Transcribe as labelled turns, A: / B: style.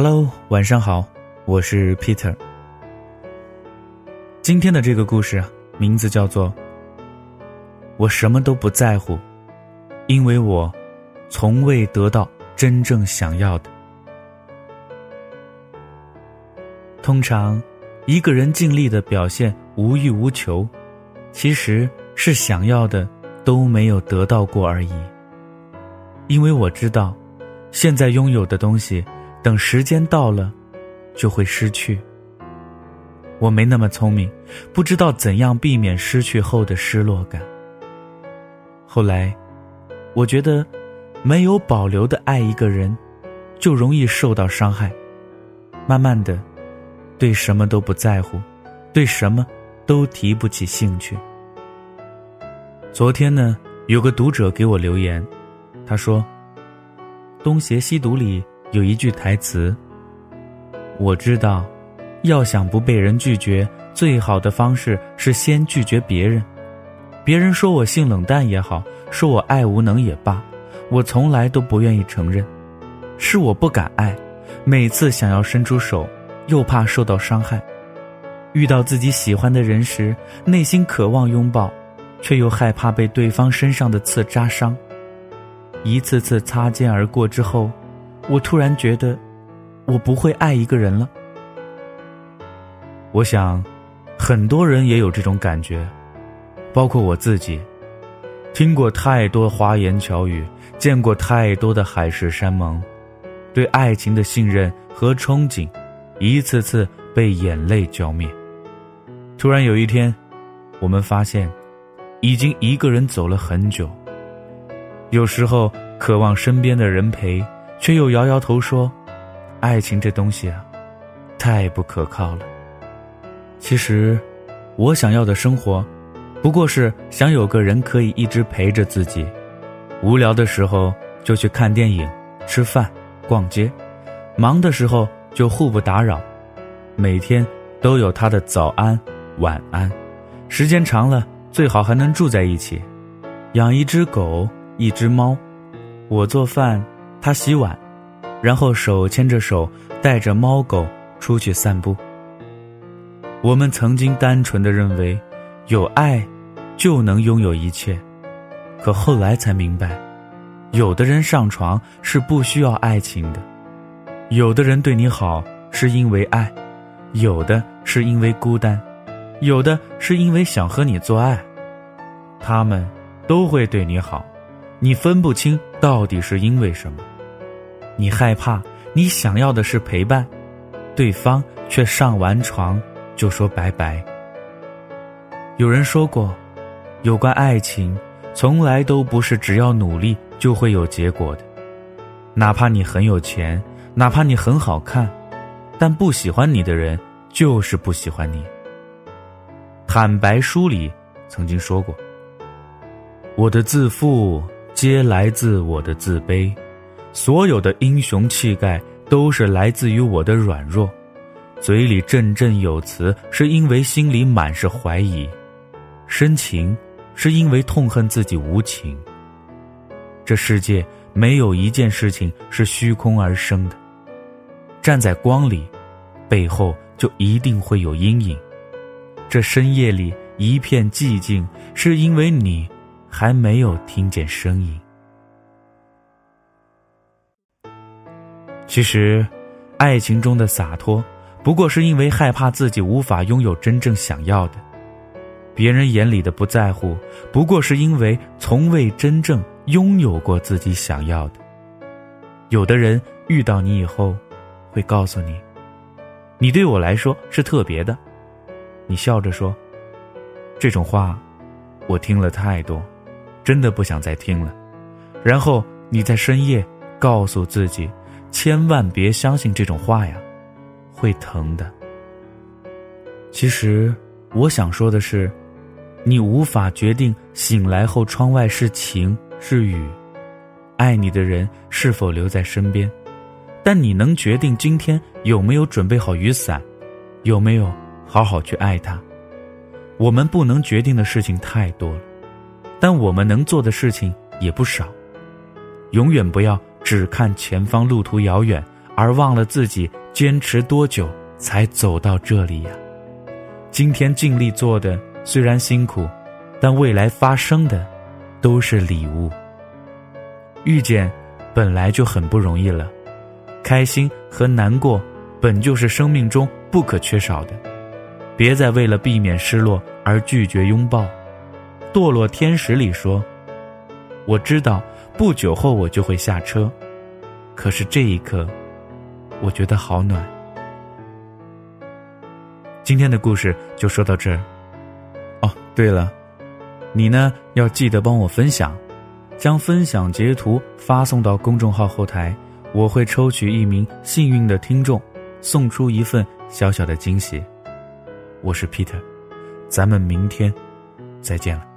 A: Hello，晚上好，我是 Peter。今天的这个故事，名字叫做《我什么都不在乎》，因为我从未得到真正想要的。通常，一个人尽力的表现无欲无求，其实是想要的都没有得到过而已。因为我知道，现在拥有的东西，等时间到了，就会失去。我没那么聪明，不知道怎样避免失去后的失落感。后来，我觉得，没有保留的爱一个人，就容易受到伤害。慢慢的，对什么都不在乎，对什么都提不起兴趣。昨天呢，有个读者给我留言。他说：“东邪西毒里有一句台词。我知道，要想不被人拒绝，最好的方式是先拒绝别人。别人说我性冷淡也好，说我爱无能也罢，我从来都不愿意承认。是我不敢爱，每次想要伸出手，又怕受到伤害。遇到自己喜欢的人时，内心渴望拥抱，却又害怕被对方身上的刺扎伤。”一次次擦肩而过之后，我突然觉得，我不会爱一个人了。我想，很多人也有这种感觉，包括我自己。听过太多花言巧语，见过太多的海誓山盟，对爱情的信任和憧憬，一次次被眼泪浇灭。突然有一天，我们发现，已经一个人走了很久。有时候渴望身边的人陪，却又摇摇头说：“爱情这东西啊，太不可靠了。”其实，我想要的生活，不过是想有个人可以一直陪着自己，无聊的时候就去看电影、吃饭、逛街，忙的时候就互不打扰，每天都有他的早安、晚安，时间长了最好还能住在一起，养一只狗。一只猫，我做饭，他洗碗，然后手牵着手带着猫狗出去散步。我们曾经单纯的认为，有爱就能拥有一切，可后来才明白，有的人上床是不需要爱情的，有的人对你好是因为爱，有的是因为孤单，有的是因为想和你做爱，他们都会对你好。你分不清到底是因为什么，你害怕，你想要的是陪伴，对方却上完床就说拜拜。有人说过，有关爱情，从来都不是只要努力就会有结果的，哪怕你很有钱，哪怕你很好看，但不喜欢你的人就是不喜欢你。坦白书里曾经说过，我的自负。皆来自我的自卑，所有的英雄气概都是来自于我的软弱。嘴里振振有词，是因为心里满是怀疑；深情，是因为痛恨自己无情。这世界没有一件事情是虚空而生的。站在光里，背后就一定会有阴影。这深夜里一片寂静，是因为你。还没有听见声音。其实，爱情中的洒脱，不过是因为害怕自己无法拥有真正想要的；别人眼里的不在乎，不过是因为从未真正拥有过自己想要的。有的人遇到你以后，会告诉你：“你对我来说是特别的。”你笑着说：“这种话，我听了太多。”真的不想再听了，然后你在深夜告诉自己，千万别相信这种话呀，会疼的。其实我想说的是，你无法决定醒来后窗外是晴是雨，爱你的人是否留在身边，但你能决定今天有没有准备好雨伞，有没有好好去爱他。我们不能决定的事情太多了。但我们能做的事情也不少，永远不要只看前方路途遥远，而忘了自己坚持多久才走到这里呀。今天尽力做的虽然辛苦，但未来发生的都是礼物。遇见本来就很不容易了，开心和难过本就是生命中不可缺少的。别再为了避免失落而拒绝拥抱。堕落天使里说：“我知道不久后我就会下车，可是这一刻，我觉得好暖。”今天的故事就说到这儿。哦，对了，你呢要记得帮我分享，将分享截图发送到公众号后台，我会抽取一名幸运的听众，送出一份小小的惊喜。我是 Peter，咱们明天再见了。